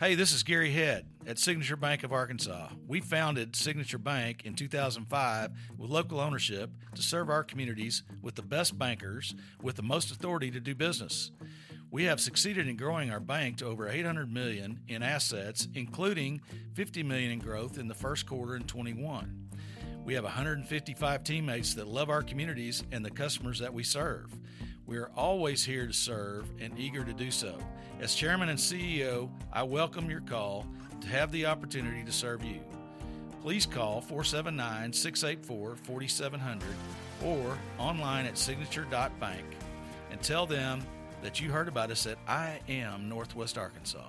Hey, this is Gary Head at Signature Bank of Arkansas. We founded Signature Bank in 2005 with local ownership to serve our communities with the best bankers with the most authority to do business. We have succeeded in growing our bank to over 800 million in assets, including 50 million in growth in the first quarter in 21. We have 155 teammates that love our communities and the customers that we serve. We are always here to serve and eager to do so. As chairman and CEO, I welcome your call to have the opportunity to serve you. Please call 479 684 4700 or online at signature.bank and tell them that you heard about us at I Am Northwest Arkansas.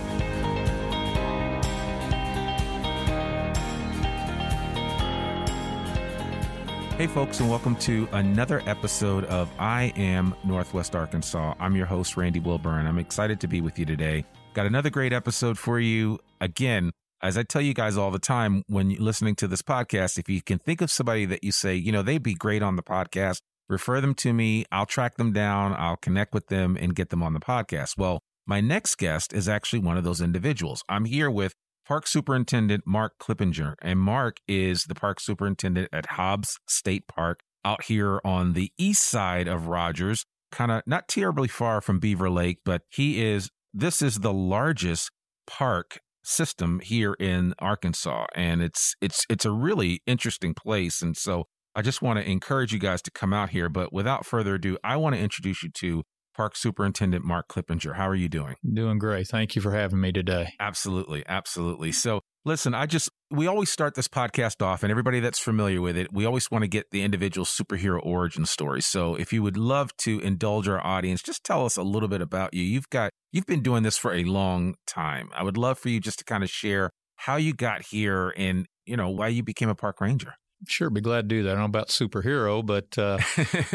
Hey, folks, and welcome to another episode of I Am Northwest Arkansas. I'm your host, Randy Wilburn. I'm excited to be with you today. Got another great episode for you. Again, as I tell you guys all the time when listening to this podcast, if you can think of somebody that you say, you know, they'd be great on the podcast, refer them to me. I'll track them down, I'll connect with them and get them on the podcast. Well, my next guest is actually one of those individuals. I'm here with Park Superintendent Mark Clippinger. And Mark is the park superintendent at Hobbs State Park out here on the east side of Rogers, kind of not terribly far from Beaver Lake, but he is, this is the largest park system here in Arkansas. And it's, it's, it's a really interesting place. And so I just want to encourage you guys to come out here. But without further ado, I want to introduce you to Park Superintendent Mark Clippinger. How are you doing? Doing great. Thank you for having me today. Absolutely. Absolutely. So, listen, I just, we always start this podcast off, and everybody that's familiar with it, we always want to get the individual superhero origin story. So, if you would love to indulge our audience, just tell us a little bit about you. You've got, you've been doing this for a long time. I would love for you just to kind of share how you got here and, you know, why you became a park ranger. Sure, be glad to do that. I don't know about superhero, but uh,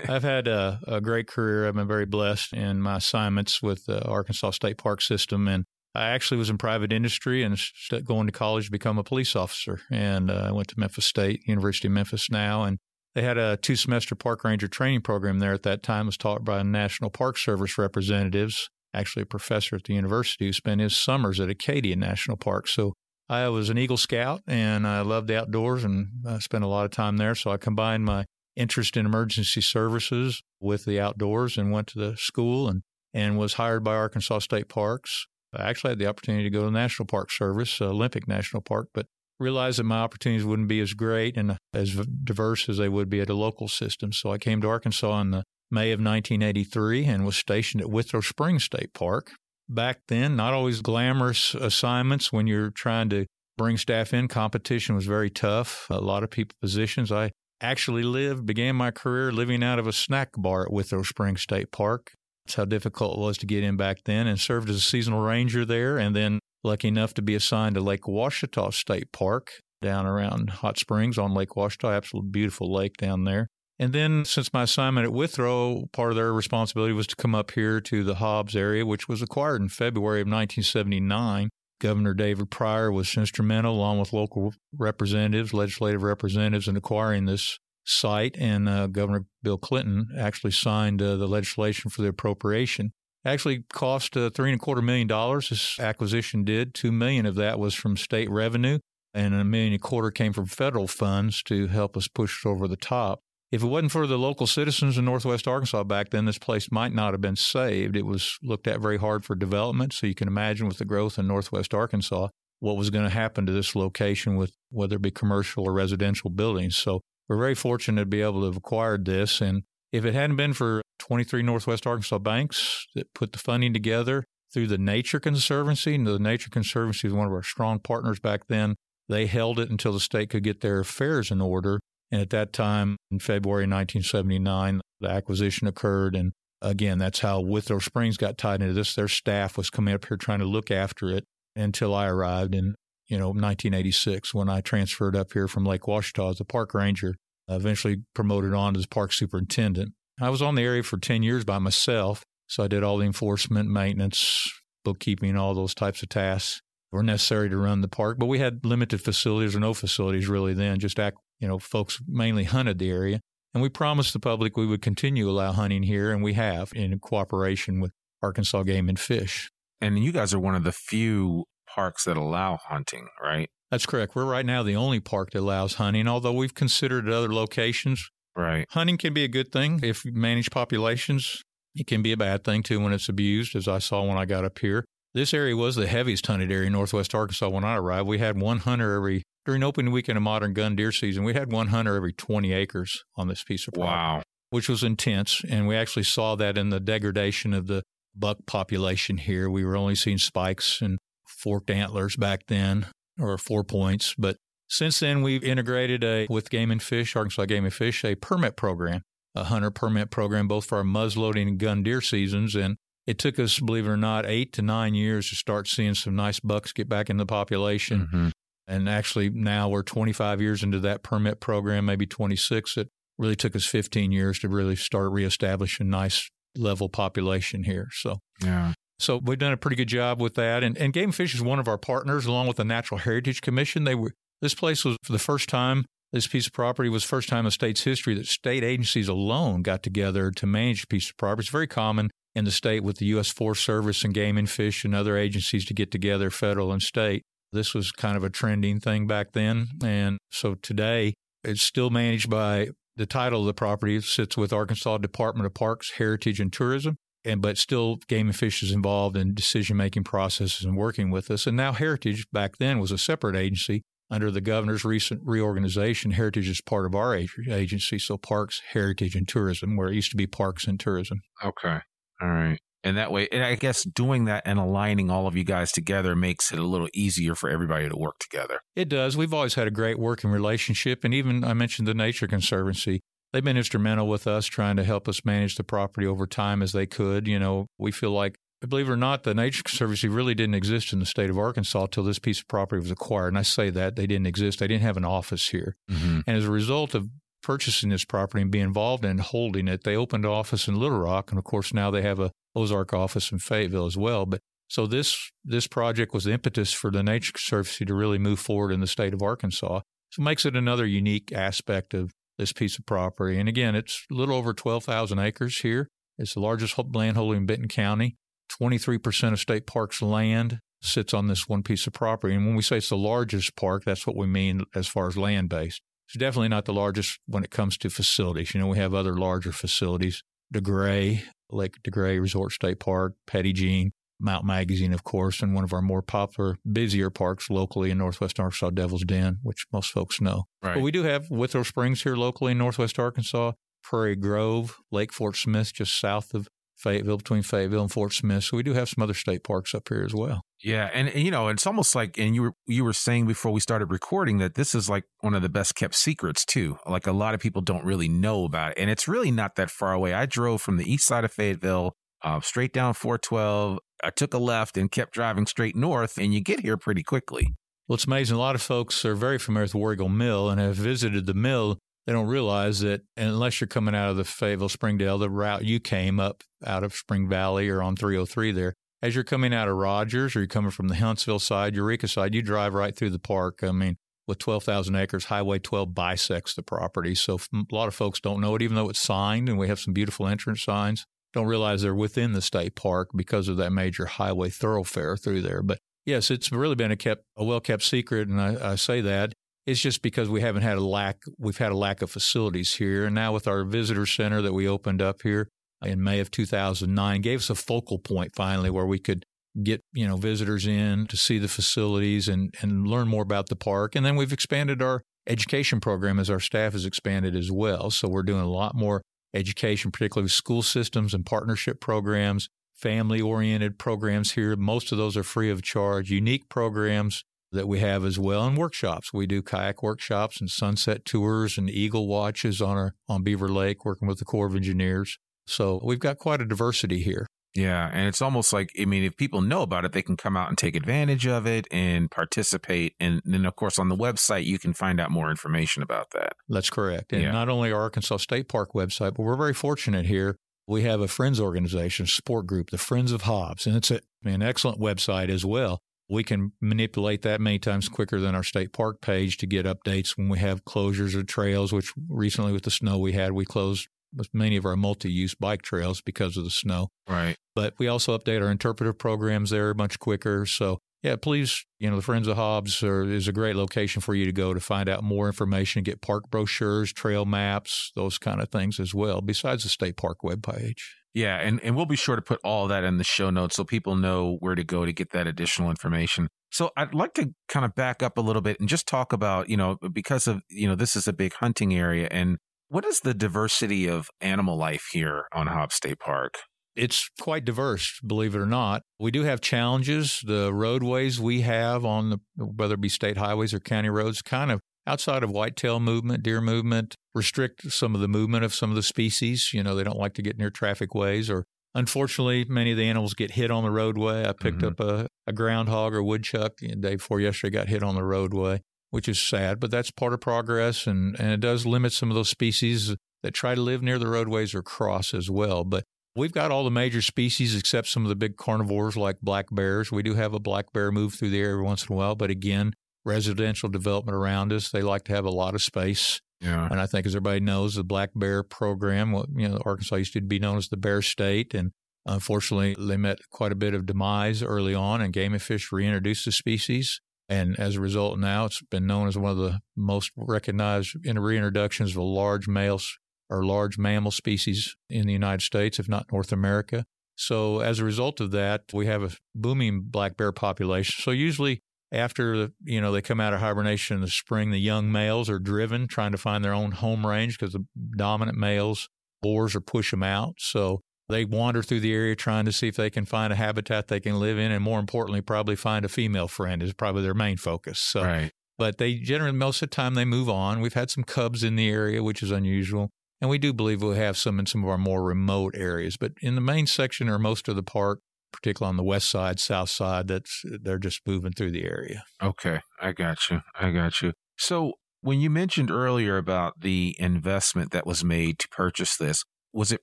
I've had a, a, great career. I've been very blessed in my assignments with the Arkansas State Park System. And I actually was in private industry and going to college to become a police officer. And uh, I went to Memphis State, University of Memphis now. And they had a two semester park ranger training program there at that time. It was taught by National Park Service representatives, actually a professor at the university who spent his summers at Acadia National Park. So I was an Eagle Scout and I loved outdoors and I spent a lot of time there. So I combined my interest in emergency services with the outdoors and went to the school and, and was hired by Arkansas State Parks. I actually had the opportunity to go to the National Park Service, uh, Olympic National Park, but realized that my opportunities wouldn't be as great and as diverse as they would be at a local system. So I came to Arkansas in the May of 1983 and was stationed at Withrow Springs State Park back then, not always glamorous assignments when you're trying to bring staff in. Competition was very tough, a lot of people positions. I actually lived, began my career living out of a snack bar at Withrow Springs State Park. That's how difficult it was to get in back then, and served as a seasonal ranger there, and then lucky enough to be assigned to Lake Ouachita State Park down around Hot Springs on Lake Ouachita, Absolutely beautiful lake down there. And then, since my assignment at Withrow, part of their responsibility was to come up here to the Hobbs area, which was acquired in February of 1979. Governor David Pryor was instrumental, along with local representatives, legislative representatives, in acquiring this site. And uh, Governor Bill Clinton actually signed uh, the legislation for the appropriation. Actually, cost uh, three and a quarter million dollars. This acquisition did. Two million of that was from state revenue, and a million and a quarter came from federal funds to help us push it over the top. If it wasn't for the local citizens in Northwest Arkansas back then, this place might not have been saved. It was looked at very hard for development. So you can imagine with the growth in Northwest Arkansas, what was going to happen to this location with whether it be commercial or residential buildings. So we're very fortunate to be able to have acquired this. And if it hadn't been for 23 Northwest Arkansas banks that put the funding together through the Nature Conservancy, and the Nature Conservancy was one of our strong partners back then, they held it until the state could get their affairs in order and at that time, in February 1979, the acquisition occurred. And again, that's how Withrow Springs got tied into this. Their staff was coming up here trying to look after it until I arrived in, you know, 1986 when I transferred up here from Lake Ouachita as a park ranger, eventually promoted on as park superintendent. I was on the area for 10 years by myself. So I did all the enforcement, maintenance, bookkeeping, all those types of tasks were necessary to run the park. But we had limited facilities or no facilities really then, just act, you know, folks mainly hunted the area. And we promised the public we would continue to allow hunting here, and we have in cooperation with Arkansas Game and Fish. And you guys are one of the few parks that allow hunting, right? That's correct. We're right now the only park that allows hunting, although we've considered other locations. Right. Hunting can be a good thing if you manage populations. It can be a bad thing too when it's abused, as I saw when I got up here. This area was the heaviest hunted area in northwest Arkansas when I arrived. We had one hunter every during open weekend of modern gun deer season, we had one hunter every 20 acres on this piece of property. Wow. Which was intense. And we actually saw that in the degradation of the buck population here. We were only seeing spikes and forked antlers back then, or four points. But since then, we've integrated a, with Game and Fish, Arkansas Game and Fish, a permit program, a hunter permit program, both for our muzzleloading and gun deer seasons. And it took us, believe it or not, eight to nine years to start seeing some nice bucks get back in the population. Mm-hmm. And actually, now we're 25 years into that permit program, maybe 26. It really took us 15 years to really start reestablishing a nice level population here. So, yeah. So we've done a pretty good job with that. And, and Game Fish is one of our partners, along with the Natural Heritage Commission. They were this place was for the first time. This piece of property was first time in state's history that state agencies alone got together to manage a piece of property. It's very common in the state with the U.S. Forest Service and Game and Fish and other agencies to get together, federal and state. This was kind of a trending thing back then. And so today it's still managed by the title of the property sits with Arkansas Department of Parks, Heritage, and Tourism. And but still, Game and Fish is involved in decision making processes and working with us. And now Heritage back then was a separate agency under the governor's recent reorganization. Heritage is part of our agency, so Parks, Heritage, and Tourism, where it used to be Parks and Tourism. Okay, all right and that way and i guess doing that and aligning all of you guys together makes it a little easier for everybody to work together it does we've always had a great working relationship and even i mentioned the nature conservancy they've been instrumental with us trying to help us manage the property over time as they could you know we feel like believe it or not, the Nature Conservancy really didn't exist in the state of Arkansas until this piece of property was acquired. And I say that they didn't exist; they didn't have an office here. Mm-hmm. And as a result of purchasing this property and being involved in holding it, they opened office in Little Rock, and of course now they have a Ozark office in Fayetteville as well. But so this this project was the impetus for the Nature Conservancy to really move forward in the state of Arkansas. So it makes it another unique aspect of this piece of property. And again, it's a little over 12,000 acres here. It's the largest land holding in Benton County. 23% of state parks land sits on this one piece of property. And when we say it's the largest park, that's what we mean as far as land based. It's definitely not the largest when it comes to facilities. You know, we have other larger facilities. DeGray, Lake DeGray Resort State Park, Petit Jean, Mount Magazine, of course, and one of our more popular, busier parks locally in Northwest Arkansas, Devil's Den, which most folks know. Right. But we do have Withrow Springs here locally in Northwest Arkansas, Prairie Grove, Lake Fort Smith, just south of Fayetteville, between Fayetteville and Fort Smith. So we do have some other state parks up here as well. Yeah, and, and, you know, it's almost like, and you were you were saying before we started recording that this is like one of the best kept secrets too. Like a lot of people don't really know about it, and it's really not that far away. I drove from the east side of Fayetteville uh, straight down 412. I took a left and kept driving straight north, and you get here pretty quickly. Well, it's amazing. A lot of folks are very familiar with War Eagle Mill and have visited the mill they don't realize that unless you're coming out of the Fayetteville Springdale, the route you came up out of Spring Valley or on 303 there, as you're coming out of Rogers or you're coming from the Huntsville side, Eureka side, you drive right through the park. I mean, with 12,000 acres, Highway 12 bisects the property. So a lot of folks don't know it, even though it's signed and we have some beautiful entrance signs. Don't realize they're within the state park because of that major highway thoroughfare through there. But yes, it's really been a kept, a well kept secret. And I, I say that it's just because we haven't had a lack, we've had a lack of facilities here. And now with our visitor center that we opened up here in May of 2009, gave us a focal point finally where we could get, you know, visitors in to see the facilities and, and learn more about the park. And then we've expanded our education program as our staff has expanded as well. So we're doing a lot more education, particularly with school systems and partnership programs, family oriented programs here. Most of those are free of charge, unique programs that we have as well, and workshops. We do kayak workshops and sunset tours and eagle watches on our on Beaver Lake, working with the Corps of Engineers. So we've got quite a diversity here. Yeah, and it's almost like I mean, if people know about it, they can come out and take advantage of it and participate. And then, of course, on the website, you can find out more information about that. That's correct. And yeah. not only our Arkansas State Park website, but we're very fortunate here. We have a friends organization, support group, the Friends of Hobbs, and it's a, an excellent website as well we can manipulate that many times quicker than our state park page to get updates when we have closures of trails, which recently with the snow we had, we closed many of our multi-use bike trails because of the snow. Right. But we also update our interpretive programs there much quicker. So yeah, please, you know, the Friends of Hobbs are, is a great location for you to go to find out more information, get park brochures, trail maps, those kind of things as well, besides the state park webpage. Yeah, and, and we'll be sure to put all that in the show notes so people know where to go to get that additional information. So I'd like to kind of back up a little bit and just talk about, you know, because of, you know, this is a big hunting area and what is the diversity of animal life here on Hobbs State Park? It's quite diverse, believe it or not. We do have challenges. The roadways we have on the, whether it be state highways or county roads, kind of outside of whitetail movement, deer movement, restrict some of the movement of some of the species. You know, they don't like to get near traffic ways or Unfortunately, many of the animals get hit on the roadway. I picked mm-hmm. up a, a groundhog or woodchuck the day before yesterday, got hit on the roadway, which is sad, but that's part of progress. And, and it does limit some of those species that try to live near the roadways or cross as well. But we've got all the major species except some of the big carnivores like black bears. We do have a black bear move through the area once in a while, but again, residential development around us. They like to have a lot of space. Yeah. And I think, as everybody knows, the Black Bear program, you know, Arkansas used to be known as the Bear State. And unfortunately, they met quite a bit of demise early on, and Game and Fish reintroduced the species. And as a result, now it's been known as one of the most recognized reintroductions of a large males or large mammal species in the United States, if not North America. So as a result of that, we have a booming black bear population. So usually after you know they come out of hibernation in the spring the young males are driven trying to find their own home range because the dominant males boars or push them out. So they wander through the area trying to see if they can find a habitat they can live in and more importantly probably find a female friend is probably their main focus. So right. but they generally most of the time they move on. We've had some cubs in the area which is unusual and we do believe we'll have some in some of our more remote areas. But in the main section or most of the park particularly on the west side, south side. That's they're just moving through the area. Okay, I got you. I got you. So when you mentioned earlier about the investment that was made to purchase this, was it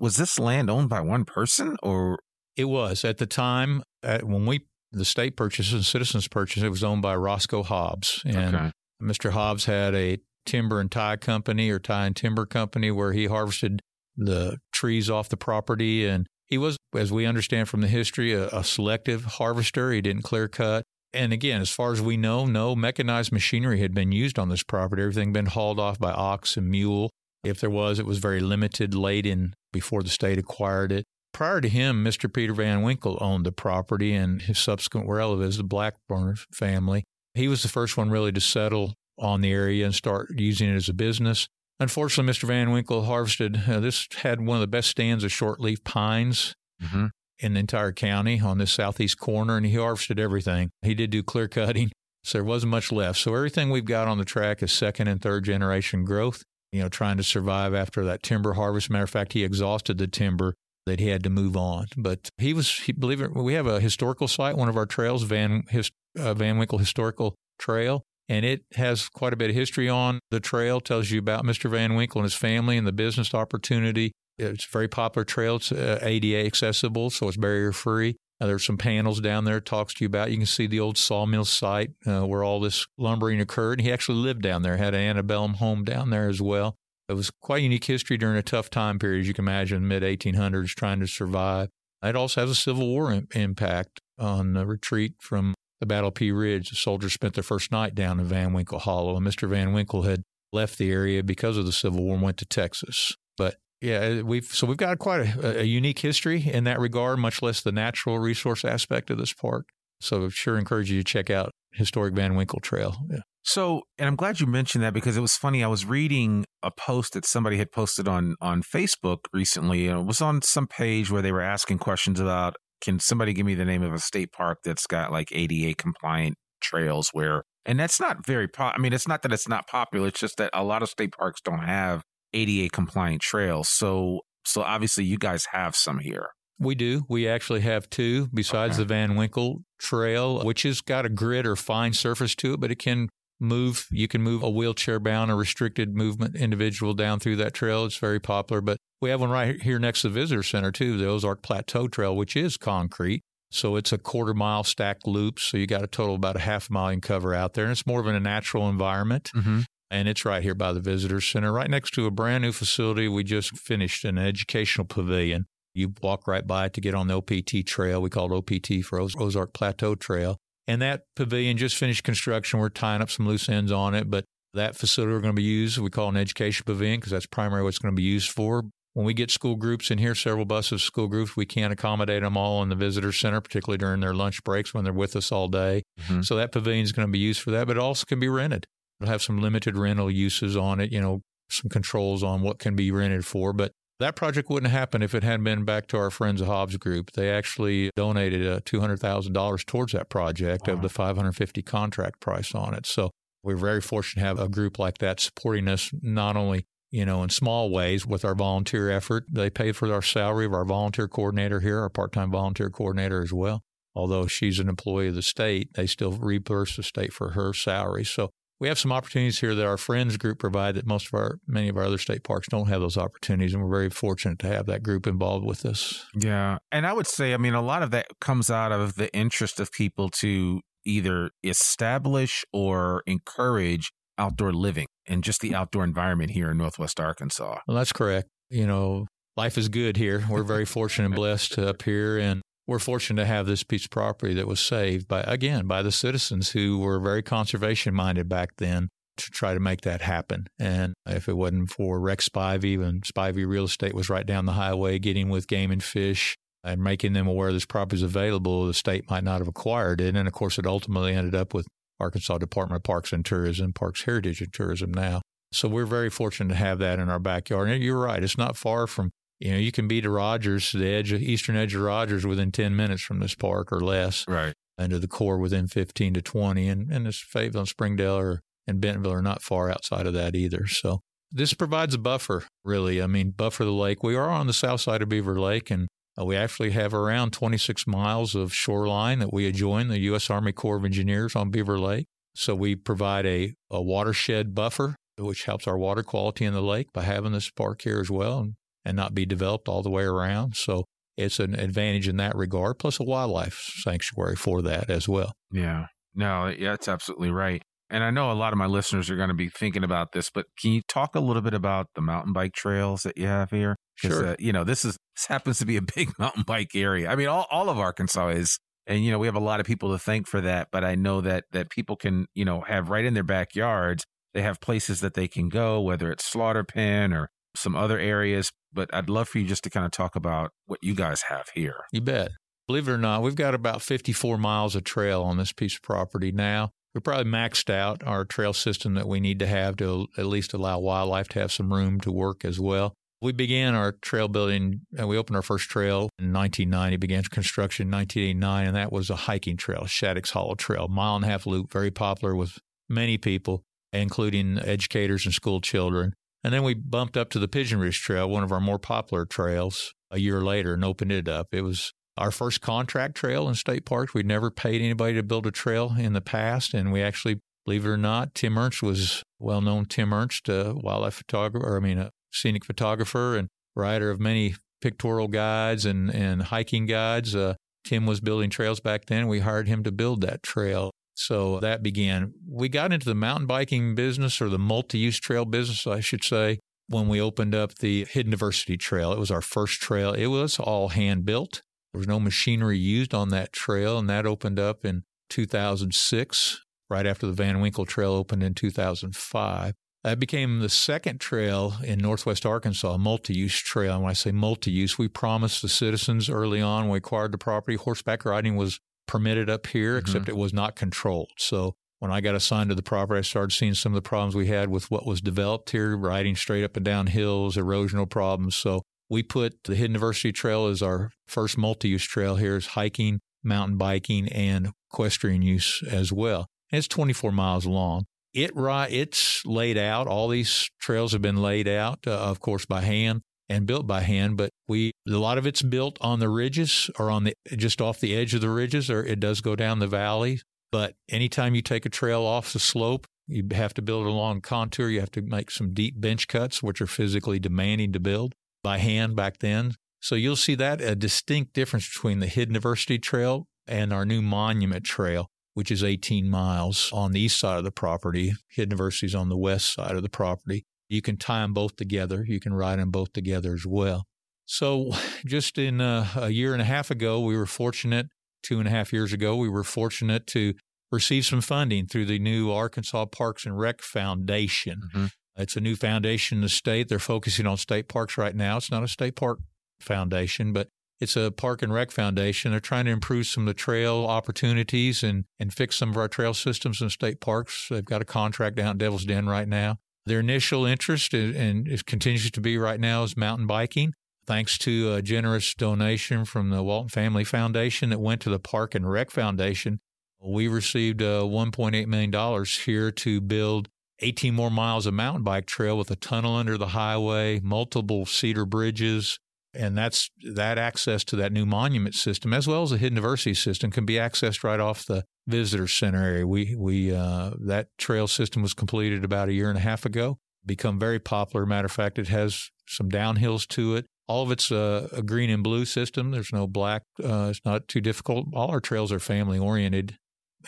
was this land owned by one person or it was at the time at, when we the state purchased and citizens purchased it was owned by Roscoe Hobbs and Okay. Mr. Hobbs had a timber and tie company or tie and timber company where he harvested the trees off the property and he was as we understand from the history a, a selective harvester. He didn't clear cut. And again as far as we know no mechanized machinery had been used on this property. Everything had been hauled off by ox and mule. If there was it was very limited late in before the state acquired it. Prior to him mr peter van winkle owned the property and his subsequent relatives the blackburn family. He was the first one really to settle on the area and start using it as a business. Unfortunately, Mr. Van Winkle harvested, uh, this had one of the best stands of shortleaf pines mm-hmm. in the entire county on this southeast corner, and he harvested everything. He did do clear cutting, so there wasn't much left. So everything we've got on the track is second and third generation growth, you know, trying to survive after that timber harvest. Matter of fact, he exhausted the timber that he had to move on. But he was, he, believe it, we have a historical site, one of our trails, Van, his, uh, Van Winkle Historical Trail and it has quite a bit of history on the trail. Tells you about Mr. Van Winkle and his family and the business opportunity. It's a very popular trail. It's uh, ADA accessible, so it's barrier free. Uh, there's some panels down there. Talks to you about. You can see the old sawmill site uh, where all this lumbering occurred. And He actually lived down there. Had an antebellum home down there as well. It was quite unique history during a tough time period, as you can imagine, mid 1800s, trying to survive. It also has a Civil War im- impact on the retreat from the Battle Pea Ridge. The soldiers spent their first night down in Van Winkle Hollow, and Mr. Van Winkle had left the area because of the Civil War and went to Texas. But yeah, we've so we've got quite a, a unique history in that regard, much less the natural resource aspect of this park. So I sure encourage you to check out Historic Van Winkle Trail. Yeah. So, and I'm glad you mentioned that because it was funny. I was reading a post that somebody had posted on on Facebook recently, and it was on some page where they were asking questions about can somebody give me the name of a state park that's got like ADA compliant trails where and that's not very po- I mean it's not that it's not popular it's just that a lot of state parks don't have ADA compliant trails so so obviously you guys have some here We do. We actually have two besides Okay. the Van Winkle Trail, which has got a grid or fine surface to it, but it can move. You can move a wheelchair bound or restricted movement individual down through that trail. It's very popular. But we have one right here next to the visitor center, too, the Ozark Plateau Trail, which is concrete. So it's a quarter mile stacked loop. So you got a total of about a half mile can cover out there. And it's more of a natural environment. mm-hmm. And it's right here by the visitor center, right next to a brand new facility. We just finished an educational pavilion. You walk right by it to get on the OPT trail. We call it OPT for Ozark Plateau Trail. And that pavilion just finished construction. We're tying up some loose ends on it, but that facility we're going to be used, we call an education pavilion because that's primarily what it's going to be used for. When we get school groups in here, several buses of school groups, we can't accommodate them all in the visitor center, particularly during their lunch breaks when they're with us all day. Mhm. So that pavilion is going to be used for that, but it also can be rented. It'll have some limited rental uses on it, you know, some controls on what can be rented for. But that project wouldn't happen if it hadn't been back to our Friends of Hobbs group. They actually donated uh, $200,000 towards that project Wow. of the 550 contract price on it. So we're very fortunate to have a group like that supporting us not only you know, in small ways with our volunteer effort. They paid for our salary of our volunteer coordinator here, our part-time volunteer coordinator as well. Although she's an employee of the state, they still reimburse the state for her salary. So we have some opportunities here that our friends group provide that most of our many of our other state parks don't have those opportunities, and we're very fortunate to have that group involved with us. Yeah. And I would say, I mean, a lot of that comes out of the interest of people to either establish or encourage outdoor living and just the outdoor environment here in Northwest Arkansas. Well, that's correct. You know, life is good here. We're very fortunate and blessed up here, and we're fortunate to have this piece of property that was saved by again by the citizens who were very conservation minded back then to try to make that happen. And if it wasn't for Rex Spivey, when Spivey Real Estate was right down the highway, getting with game and fish and making them aware this property is available, the state might not have acquired it. And of course, it ultimately ended up with Arkansas Department of Parks and Tourism, Parks Heritage and Tourism now. So we're very fortunate to have that in our backyard. And you're right, it's not far from, you know, you can be to Rogers, the edge, of eastern edge of Rogers within 10 minutes from this park or less, Right. and to the core within 15 to 20. And, and this Fayetteville and Springdale and Bentonville are not far outside of that either. So this provides a buffer, really. I mean, buffer the lake. We are on the south side of Beaver Lake, and Uh, we actually have around 26 miles of shoreline that we adjoin the U.S. Army Corps of Engineers on Beaver Lake. So we provide a, a watershed buffer, which helps our water quality in the lake by having this park here as well and, and not be developed all the way around. So it's an advantage in that regard, plus a wildlife sanctuary for that as well. Yeah. No, yeah, that's absolutely right. And I know a lot of my listeners are going to be thinking about this, but can you talk a little bit about the mountain bike trails that you have here? Sure. Uh, you know, this is this happens to be a big mountain bike area. I mean, all, all of Arkansas is, and you know, we have a lot of people to thank for that. But I know that that people can, you know, have right in their backyards. They have places that they can go, whether it's Slaughter Pen or some other areas. But I'd love for you just to kind of talk about what you guys have here. You bet. Believe it or not, we've got about 54 miles of trail on this piece of property now. We're probably maxed out our trail system that we need to have to at least allow wildlife to have some room to work as well. We began our trail building, and uh, we opened our first trail in 1990, began construction in 1989, and that was a hiking trail, Shaddox Hollow Trail, mile and a half loop, very popular with many people, including educators and school children. And then we bumped up to the Pigeon Ridge Trail, one of our more popular trails, a year later and opened it up. It was our first contract trail in state parks. We'd never paid anybody to build a trail in the past, and we actually, believe it or not, Tim Ernst was well known. Tim Ernst, a wildlife photographer, I mean, a scenic photographer and writer of many pictorial guides and, and hiking guides. Uh, Tim was building trails back then. We hired him to build that trail. So that began. We got into the mountain biking business or the multi use trail business, I should say, when we opened up the Hidden Diversity Trail. It was our first trail. It was all hand built. There was no machinery used on that trail, and that opened up in 2006, right after the Van Winkle Trail opened in 2005. That became the second trail in northwest Arkansas, a multi use trail. And when I say multi use, we promised the citizens early on when we acquired the property, horseback riding was permitted up here, mm-hmm. except it was not controlled. So when I got assigned to the property, I started seeing some of the problems we had with what was developed here, riding straight up and down hills, erosional problems. So we put the Hidden Diversity Trail as our first multi use trail here, is hiking, mountain biking, and equestrian use as well. And it's 24 miles long it right it's laid out all these trails have been laid out uh, of course by hand and built by hand but we a lot of it's built on the ridges or on the just off the edge of the ridges or it does go down the valley but anytime you take a trail off the slope you have to build along contour you have to make some deep bench cuts which are physically demanding to build by hand back then so you'll see that a distinct difference between the hidden diversity trail and our new monument trail which is 18 miles on the east side of the property. Hidden Diversity is on the west side of the property. You can tie them both together. You can ride them both together as well. So, just in uh, a year and a half ago, we were fortunate, two and a half years ago, we were fortunate to receive some funding through the new Arkansas Parks and Rec Foundation. Mm-hmm. It's a new foundation in the state. They're focusing on state parks right now. It's not a state park foundation, but it's a park and rec foundation. They're trying to improve some of the trail opportunities and, and fix some of our trail systems in state parks. They've got a contract down at Devil's Den right now. Their initial interest, and it continues to be right now, is mountain biking. Thanks to a generous donation from the Walton Family Foundation that went to the Park and Rec Foundation, we received uh, $1.8 million here to build 18 more miles of mountain bike trail with a tunnel under the highway, multiple cedar bridges, and that's that access to that new monument system as well as the hidden diversity system can be accessed right off the visitor center area. We we uh, that trail system was completed about a year and a half ago become very popular. Matter of fact it has some downhills to it. All of it's a, a green and blue system. There's no black uh, it's not too difficult. All our trails are family oriented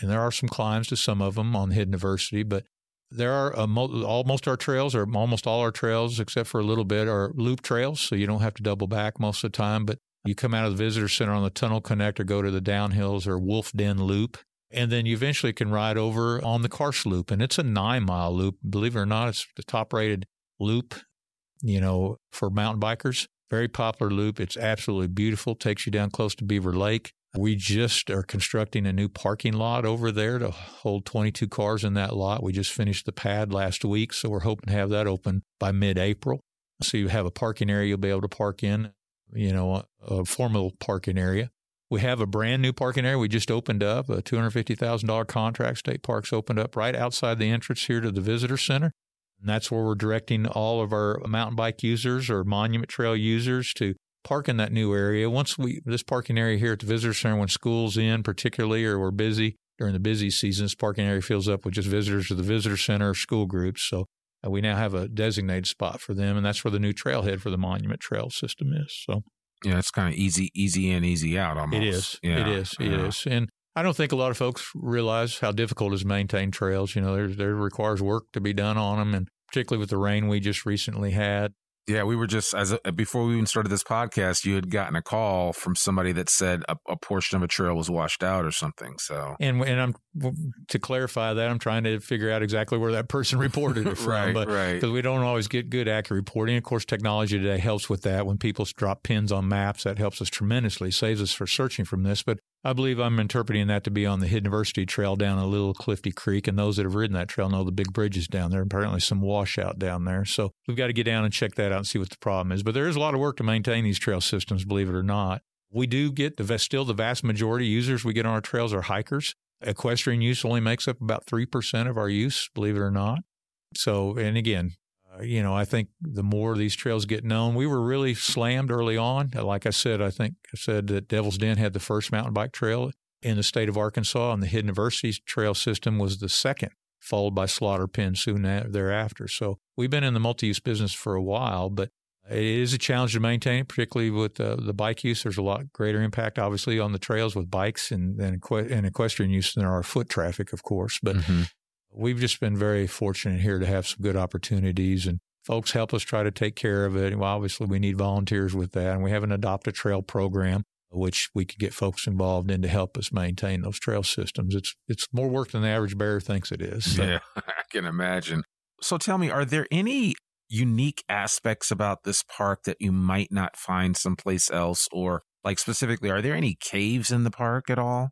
and there are some climbs to some of them on hidden diversity but there are uh, mo- almost our trails, or almost all our trails, except for a little bit, are loop trails, so you don't have to double back most of the time. But you come out of the visitor center on the tunnel connect or go to the downhills or Wolf Den Loop. And then you eventually can ride over on the Karst Loop. And it's a nine mile loop. Believe it or not, it's the top rated loop, you know, for mountain bikers. Very popular loop. It's absolutely beautiful. Takes you down close to Beaver Lake. We just are constructing a new parking lot over there to hold 22 cars in that lot. We just finished the pad last week, so we're hoping to have that open by mid April. So you have a parking area you'll be able to park in, you know, a, formal parking area. We have a brand new parking area we just opened up, a $250,000 contract. State Parks opened up right outside the entrance here to the visitor center. And that's where we're directing all of our mountain bike users or monument trail users to park in that new area. Once we, this parking area here at the visitor center, when school's in particularly, or we're busy during the busy season, this parking area fills up with just visitors to the visitor center, school groups. So uh, we now have a designated spot for them, and that's where the new trailhead for the Monument Trail system is. So yeah, it's kind of easy, easy in, easy out almost. it is. Yeah, It is. It yeah. is. And I don't think a lot of folks realize how difficult it is to maintain trails. You know, there there requires work to be done on them, and particularly with the rain we just recently had. Yeah, we were just as a, before we even started this podcast, you had gotten a call from somebody that said a, a portion of a trail was washed out or something. So And and I'm to clarify that I'm trying to figure out exactly where that person reported it from, right, but right. because we don't always get good accurate reporting. Of course, technology today helps with that. When people drop pins on maps, that helps us tremendously, saves us for searching from this. But I believe I'm interpreting that to be on the Hidden Diversity Trail down a little Clifty Creek, and those that have ridden that trail know the big bridges down there. Apparently, some washout down there, so we've got to get down and check that out and see what the problem is. But there is a lot of work to maintain these trail systems, believe it or not. We do get the still the vast majority of users we get on our trails are hikers. Equestrian use only makes up about three percent of our use, believe it or not. So, and again, you know, I think the more these trails get known, we were really slammed early on. Like I said, I think I said that Devil's Den had the first mountain bike trail in the state of Arkansas, and the Hidden Diversity trail system was the second, followed by Slaughter Pen soon thereafter. So we've been in the multi use business for a while, but it is a challenge to maintain, particularly with uh, the bike use. There's a lot greater impact, obviously, on the trails with bikes and, and, equ- and equestrian use than there are foot traffic, of course. But Mhm. We've just been very fortunate here to have some good opportunities and folks help us try to take care of it. Well, obviously, we need volunteers with that. And we have an adopt a trail program, which we could get folks involved in to help us maintain those trail systems. It's, it's more work than the average bear thinks it is. So- Yeah, I can imagine. So tell me, are there any unique aspects about this park that you might not find someplace else? Or, like, specifically, are there any caves in the park at all?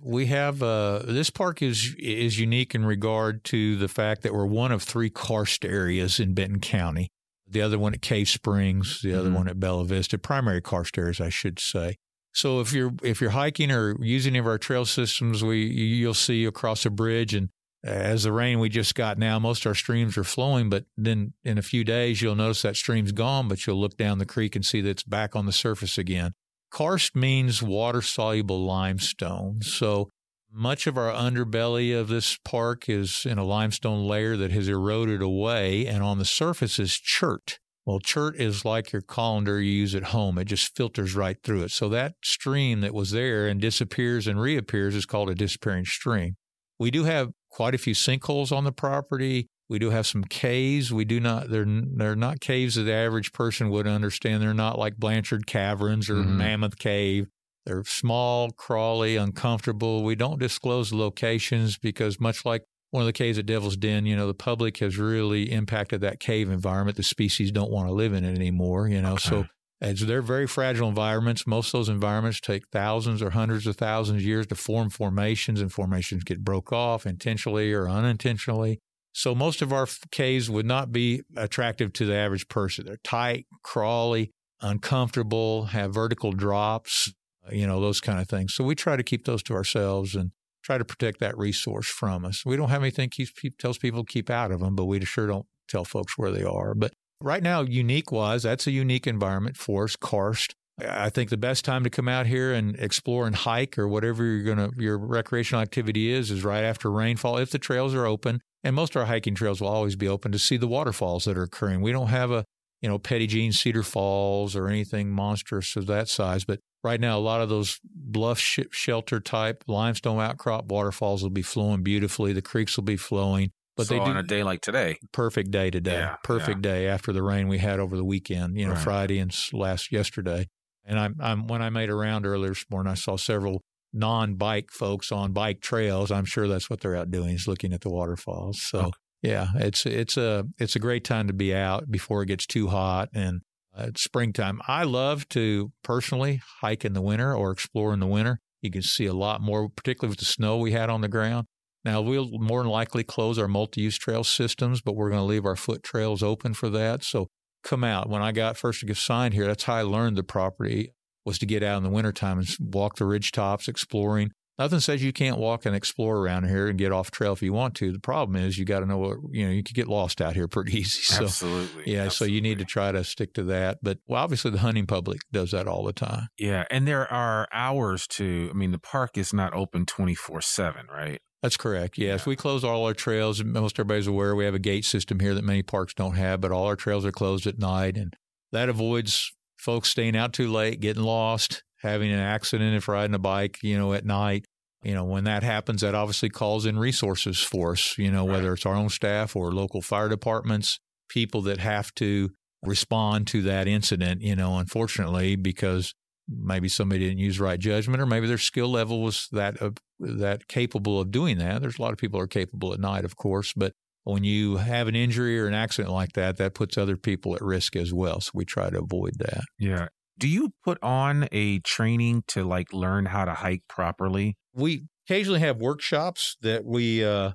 We have uh, this park is is unique in regard to the fact that we're one of three karst areas in Benton County. The other one at Cave Springs, the other Mhm. one at Bella Vista, primary karst areas, I should say. So if you're if you're hiking or using any of our trail systems, we you'll see across a bridge, and as the rain we just got now, most of our streams are flowing. But then in a few days, you'll notice that stream's gone, but you'll look down the creek and see that it's back on the surface again. Karst means water soluble limestone. So much of our underbelly of this park is in a limestone layer that has eroded away, and on the surface is chert. Well, chert is like your colander you use at home. It just filters right through it. So that stream that was there and disappears and reappears is called a disappearing stream. We do have quite a few sinkholes on the property. We do have some caves. We do not they're they're not caves that the average person would understand. They're not like Blanchard Caverns or Mhm. Mammoth Cave. They're small, crawly, uncomfortable. We don't disclose the locations because much like one of the caves at Devil's Den, you know, the public has really impacted that cave environment. The species don't want to live in it anymore, you know. So as they're very fragile environments, most of those environments take thousands or hundreds of thousands of years to form formations, and formations get broke off intentionally or unintentionally. So most of our caves would not be attractive to the average person. They're tight, crawly, uncomfortable, have vertical drops, uh, you know, those kind of things. So we try to keep those to ourselves and try to protect that resource from us. We don't have anything keeps tells people to keep out of them, but we sure don't tell folks where they are. But right now, unique wise, that's a unique environment for us, karst. I think the best time to come out here and explore and hike or whatever you're gonna your recreational activity is is right after rainfall if the trails are open. And most of our hiking trails will always be open to see the waterfalls that are occurring. We don't have a you know Petit Jean Cedar Falls or anything monstrous of that size, but right now a lot of those bluff sh- shelter type limestone outcrop waterfalls will be flowing beautifully. The creeks will be flowing, but so they do on a day like today. perfect day today. Yeah, perfect day after the rain we had over the weekend, you know, Right. Friday and s- last yesterday. And I'm, I'm when I made a round earlier this morning, I saw several non-bike folks on bike trails. I'm sure that's what they're out doing is looking at the waterfalls. So Okay. yeah, it's it's a it's a great time to be out before it gets too hot and uh, it's springtime. I love to personally hike in the winter or explore in the winter. You can see a lot more, particularly with the snow we had on the ground. Now, we'll more than likely close our multi use trail systems, but we're going to leave our foot trails open for that. So come out. When I got first to get signed here, that's how I learned the property was to get out in the wintertime and walk the ridge tops, exploring. Nothing says you can't walk and explore around here and get off trail if you want to. The problem is you got to know what, you know, you could get lost out here pretty easy. So, Absolutely. yeah, Absolutely. so you need to try to stick to that. But well, obviously the hunting public does that all the time. Yeah. And there are hours to, I mean, the park is not open 24 7, right? That's correct. Yes, Yeah. we close all our trails. Most everybody's aware we have a gate system here that many parks don't have, but all our trails are closed at night, and that avoids folks staying out too late, getting lost, having an accident if riding a bike, you know, at night. You know, when that happens, that obviously calls in resources for us. You know, whether it's our own staff or local fire departments, people that have to respond to that incident. You know, unfortunately, because maybe somebody didn't use right judgment, or maybe their skill level was that uh, that capable of doing that. There's a lot of people who are capable at night, of course, but when you have an injury or an accident like that, that puts other people at risk as well. So we try to avoid that. Yeah. Do you put on a training to like learn how to hike properly? We occasionally have workshops that we uh,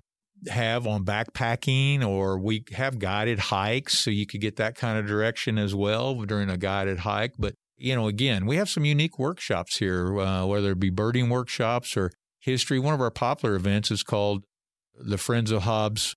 have on backpacking, or we have guided hikes, so you could get that kind of direction as well during a guided hike. But you know, again, we have some unique workshops here, uh, whether it be birding workshops or history. One of our popular events is called the Friends of Hobbs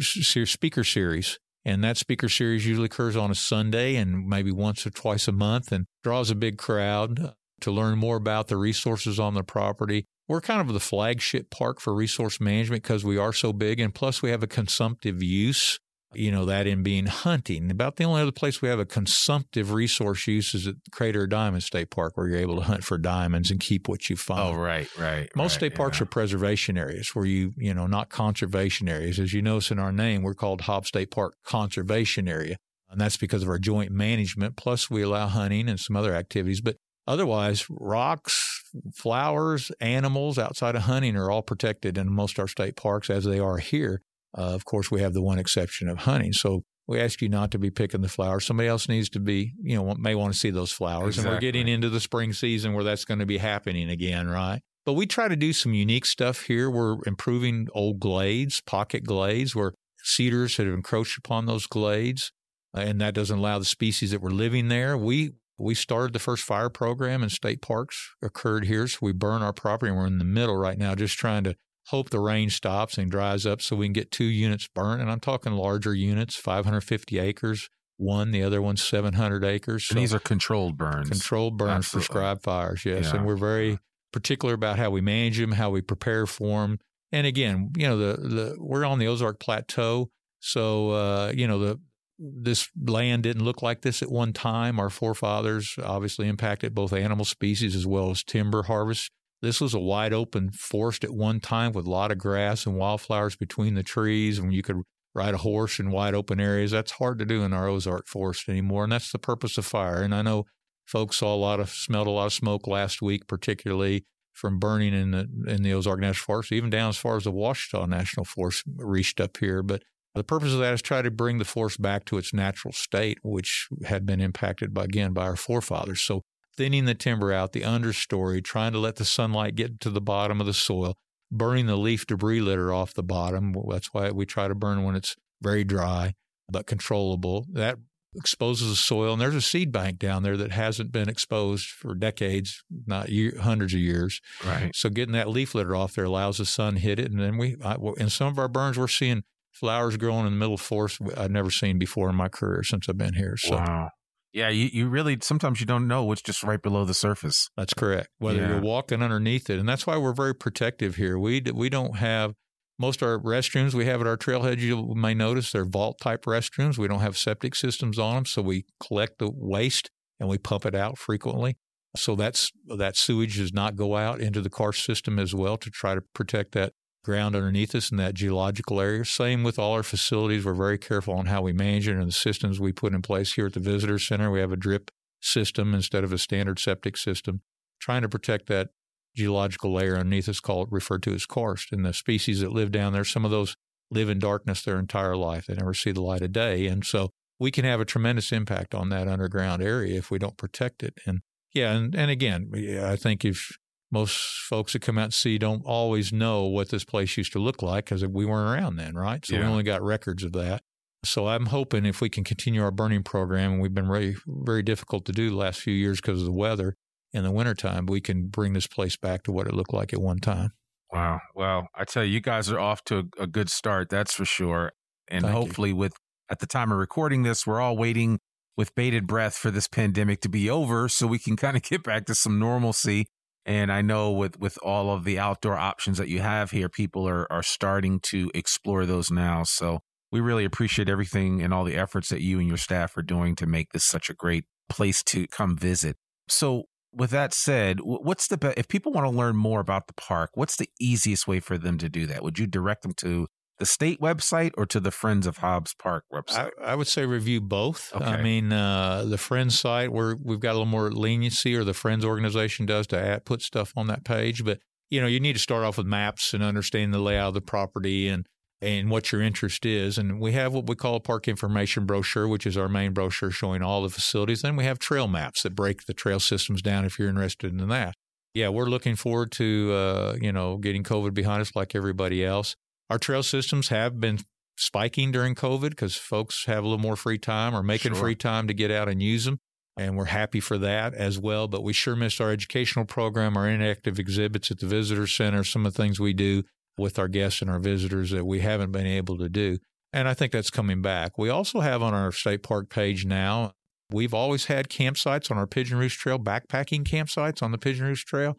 Speaker Series. And that speaker series usually occurs on a Sunday and maybe once or twice a month and draws a big crowd uh, to learn more about the resources on the property. We're kind of the flagship park for resource management because we are so big. And plus, we have a consumptive use, you know, that in being hunting. About the only other place we have a consumptive resource use is at Crater Diamond State Park, where you're able to hunt for diamonds and keep what you oh, find. Oh, right, right. Most right, state parks yeah. are preservation areas where you, you know, not conservation areas. As you notice in our name, we're called Hobbs State Park Conservation Area. And that's because of our joint management. Plus, we allow hunting and some other activities. But otherwise, rocks, flowers, animals outside of hunting are all protected in most of our state parks as they are here. Uh, of course, we have the one exception of honey. So we ask you not to be picking the flowers. Somebody else needs to be, you know, may want to see those flowers. And we're getting into the spring season where that's going to be happening again, right? But we try to do some unique stuff here. We're improving old glades, pocket glades, where cedars have encroached upon those glades, uh, and that doesn't allow the species that were living there. We we started the first fire program in state parks occurred here, so we burn our property, and we're in the middle right now, just trying to hope the rain stops and dries up so we can get two units burnt. And I'm talking larger units, 550 acres. One, the other one's 700 acres. And these are controlled burns. Controlled burns, Absolutely. prescribed fires, yes. Yeah. And we're very particular about how we manage them, how we prepare for them. And again, you know, the, the we're on the Ozark Plateau, so uh, you know the this land didn't look like this at one time. Our forefathers obviously impacted both animal species as well as timber harvest. This was a wide open forest at one time with a lot of grass and wildflowers between the trees, and you could ride a horse in wide open areas. That's hard to do in our Ozark forest anymore, and that's the purpose of fire. And I know folks saw a lot of smelled a lot of smoke last week, particularly from burning in the in the Ozark National Forest, even down as far as the Ouachita National Forest reached up here. But the purpose of that is try to bring the forest back to its natural state, which had been impacted by again by our forefathers. So thinning the timber out, the understory, trying to let the sunlight get to the bottom of the soil, burning the leaf debris litter off the bottom. That's why we try to burn when it's very dry but controllable. That exposes the soil, and there's a seed bank down there that hasn't been exposed for decades, not year, hundreds of years. Right. So getting that leaf litter off there allows the sun hit it, and then we I, in some of our burns we're seeing flowers growing in the middle of forest I've never seen before in my career since I've been here. So wow. Yeah, you, you really sometimes you don't know what's just right below the surface. That's correct. Whether Yeah. you're walking underneath it, and that's why we're very protective here. We we don't have most of our restrooms we have at our trailhead. You may notice they're vault type restrooms. We don't have septic systems on them, so we collect the waste and we pump it out frequently. So that's that sewage does not go out into the karst system as well to try to protect that ground underneath us in that geological area. Same with all our facilities. We're very careful on how we manage it and the systems we put in place here at the visitor center. We have a drip system instead of a standard septic system, trying to protect that geological layer underneath us called referred to as karst. And the species that live down there, some of those live in darkness their entire life. They never see the light of day. And so we can have a tremendous impact on that underground area if we don't protect it. And yeah, and, and again, I think if most folks that come out and see don't always know what this place used to look like because we weren't around then, right? So we only got records of that. So I'm hoping if we can continue our burning program, and we've been very, very difficult to do the last few years because of the weather, in the wintertime, we can bring this place back to what it looked like at one time. Wow. Well, I tell you, you guys are off to a, a good start, that's for sure. And Thank hopefully, you. with at the time of recording this, we're all waiting with bated breath for this pandemic to be over so we can kind of get back to some normalcy. And I know with, with all of the outdoor options that you have here, people are, are starting to explore those now. So we really appreciate everything and all the efforts that you and your staff are doing to make this such a great place to come visit. So with that said, what's the if people want to learn more about the park, what's the easiest way for them to do that? Would you direct them to the state website or to the Friends of Hobbs Park website? I, I would say review both. Okay. I mean, uh, the Friends site where we've got a little more leniency, or the Friends organization does to add, put stuff on that page. But you know, you need to start off with maps and understand the layout of the property and and what your interest is. And we have what we call a park information brochure, which is our main brochure showing all the facilities. Then we have trail maps that break the trail systems down if you're interested in that. Yeah, we're looking forward to uh, you know getting COVID behind us like everybody else. Our trail systems have been spiking during COVID because folks have a little more free time or making Sure. free time to get out and use them. And we're happy for that as well. But we sure missed our educational program, our interactive exhibits at the visitor center, some of the things we do with our guests and our visitors that we haven't been able to do. And I think that's coming back. We also have on our state park page now, we've always had campsites on our Pigeon Roost Trail, backpacking campsites on the Pigeon Roost Trail.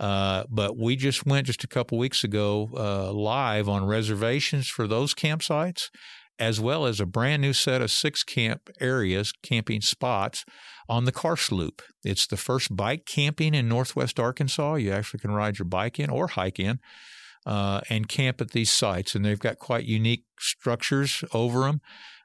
Uh, but we just went just a couple weeks ago uh, live on reservations for those campsites, as well as a brand new set of six camp areas, camping spots on the Karst Loop. It's the first bike camping in Northwest Arkansas. You actually can ride your bike in or hike in. Uh, and camp at these sites, and they've got quite unique structures over them.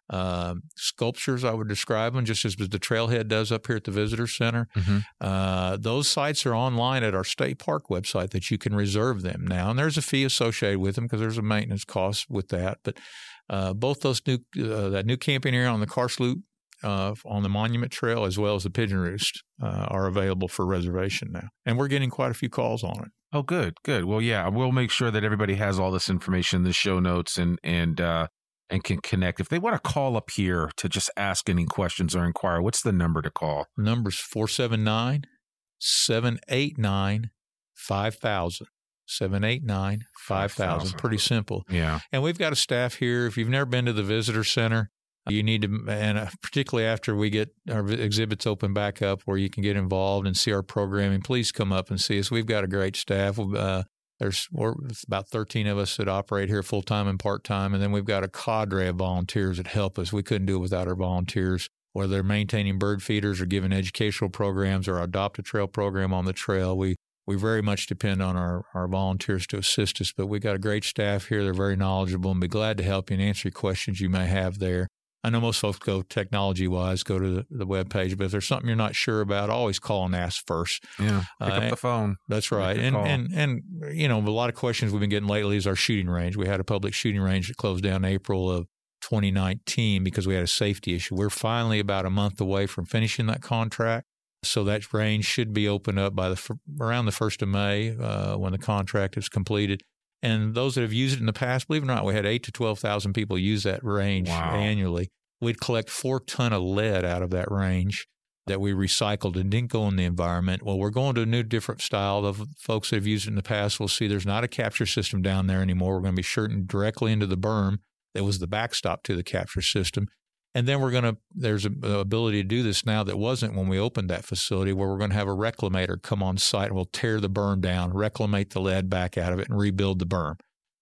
Um, sculptures, I would describe them just as the trailhead does up here at the visitor center. Mhm. Uh, those sites are online at our state park website that you can reserve them now, and there's a fee associated with them because there's a maintenance cost with that. But uh, both those new uh, that new camping area on the Karst Loop. Uh, on the Monument Trail as well as the Pigeon Roost uh, are available for reservation now, and we're getting quite a few calls on it. Oh, good, good. Well, yeah, we'll make sure that everybody has all this information in the show notes and and uh, and can connect. If they want to call up here to just ask any questions or inquire, what's the number to call? Numbers 479 789 5000. 789 5000. Pretty simple. Yeah, And we've got a staff here. If you've never been to the visitor center, you need to, and uh, particularly after we get our exhibits open back up where you can get involved and see our programming, please come up and see us. We've got a great staff. Uh, there's about 13 of us that operate here full time and part time. And then we've got a cadre of volunteers that help us. We couldn't do it without our volunteers, whether they're maintaining bird feeders or giving educational programs or our adopt a trail program on the trail. We we very much depend on our, our volunteers to assist us, but we've got a great staff here. They're very knowledgeable and be glad to help you and answer your questions you may have there. I know most folks go technology wise, go to the, the web page, but if there's something you're not sure about, always call and ask first. yeah. Pick Uh, up the phone. That's right. And, call. and, and, you know, a lot of questions we've been getting lately is our shooting range. We had a public shooting range that closed down April of 2019 because we had a safety issue. We're finally about a month away from finishing that contract. So that range should be opened up by the around the first of May uh, when the contract is completed. And those that have used it in the past, believe it or not, we had eight to twelve thousand people use that range Wow. annually. We'd collect four ton of lead out of that range that we recycled and didn't go in the environment. Well, we're going to a new, different style. The folks that have used it in the past will see there's not a capture system down there anymore. We're going to be shooting directly into the berm that was the backstop to the capture system. And then we're going to, there's an ability to do this now that wasn't when we opened that facility, where we're going to have a reclamator come on site and we'll tear the berm down, reclimate the lead back out of it, and rebuild the berm.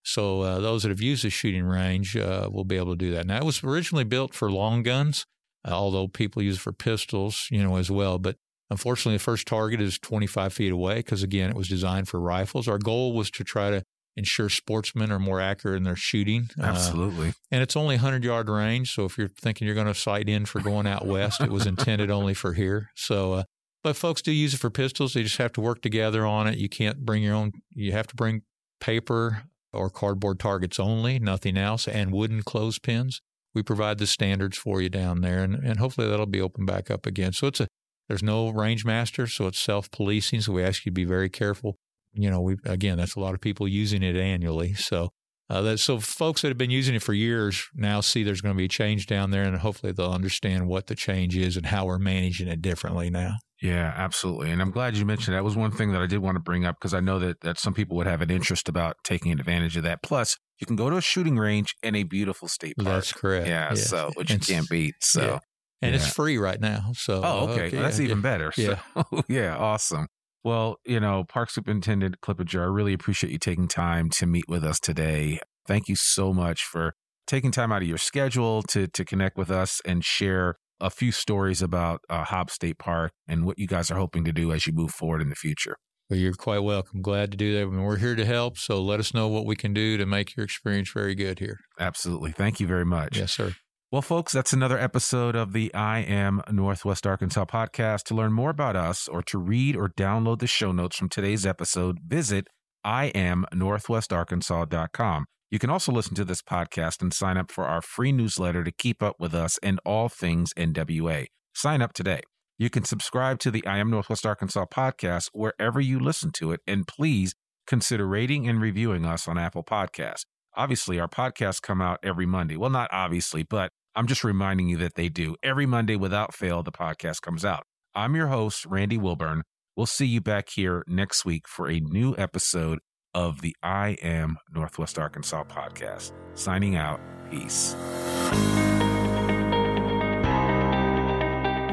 So uh, those that have used the shooting range uh, will be able to do that. Now, it was originally built for long guns, uh, although people use it for pistols, you know, as well. But unfortunately, the first target is 25 feet away because, again, it was designed for rifles. Our goal was to try to ensure sportsmen are more accurate in their shooting. Uh, Absolutely. and it's only 100 yard range. So if you're thinking you're going to sight in for going out west, it was intended only for here. So, uh, but folks do use it for pistols. They just have to work together on it. You can't bring your own, you have to bring paper or cardboard targets only, nothing else, and wooden clothespins. We provide the standards for you down there, and, and hopefully that'll be open back up again. So it's a, there's no range master, so it's self policing. So we ask you to be very careful. You know, we again, that's a lot of people using it annually. So uh, that, so folks that have been using it for years now see there's going to be a change down there, and hopefully they'll understand what the change is and how we're managing it differently now. Yeah, absolutely. And I'm glad you mentioned that was one thing that I did want to bring up because I know that, that some people would have an interest about taking advantage of that. Plus, you can go to a shooting range and a beautiful state park. That's correct. Yeah, Yes. so which you can't beat. So yeah. And Yeah. it's free right now. So Oh, okay. Well, that's yeah, even better. Yeah. So, yeah, awesome. Well, you know, Park Superintendent Clippinger, I really appreciate you taking time to meet with us today. Thank you so much for taking time out of your schedule to to connect with us and share a few stories about uh, Hobbs State Park and what you guys are hoping to do as you move forward in the future. Well, you're quite welcome. Glad to do that. I mean, we're here to help. So let us know what we can do to make your experience very good here. Absolutely. Thank you very much. Yes, sir. Well, folks, that's another episode of the I Am Northwest Arkansas podcast. To learn more about us or to read or download the show notes from today's episode, visit iamnorthwestarkansas.com. You can also listen to this podcast and sign up for our free newsletter to keep up with us and all things NWA. Sign up today. You can subscribe to the I Am Northwest Arkansas podcast wherever you listen to it, and please consider rating and reviewing us on Apple Podcasts. Obviously, our podcasts come out every Monday. Well, not obviously, but I'm just reminding you that they do. Every Monday, without fail, the podcast comes out. I'm your host, Randy Wilburn. We'll see you back here next week for a new episode of the I Am Northwest Arkansas podcast. Signing out. Peace.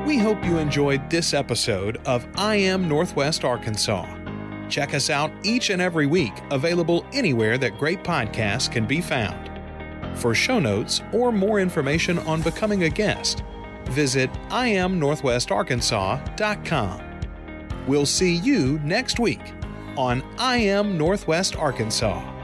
We hope you enjoyed this episode of I Am Northwest Arkansas. Check us out each and every week, available anywhere that great podcasts can be found. For show notes or more information on becoming a guest, visit iamnorthwestarkansas.com. We'll see you next week on I Am Northwest Arkansas.